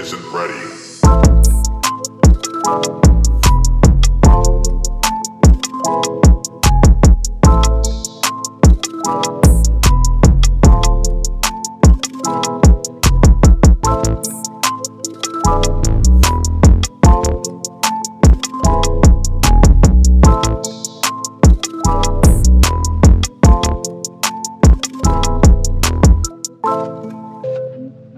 isn't ready.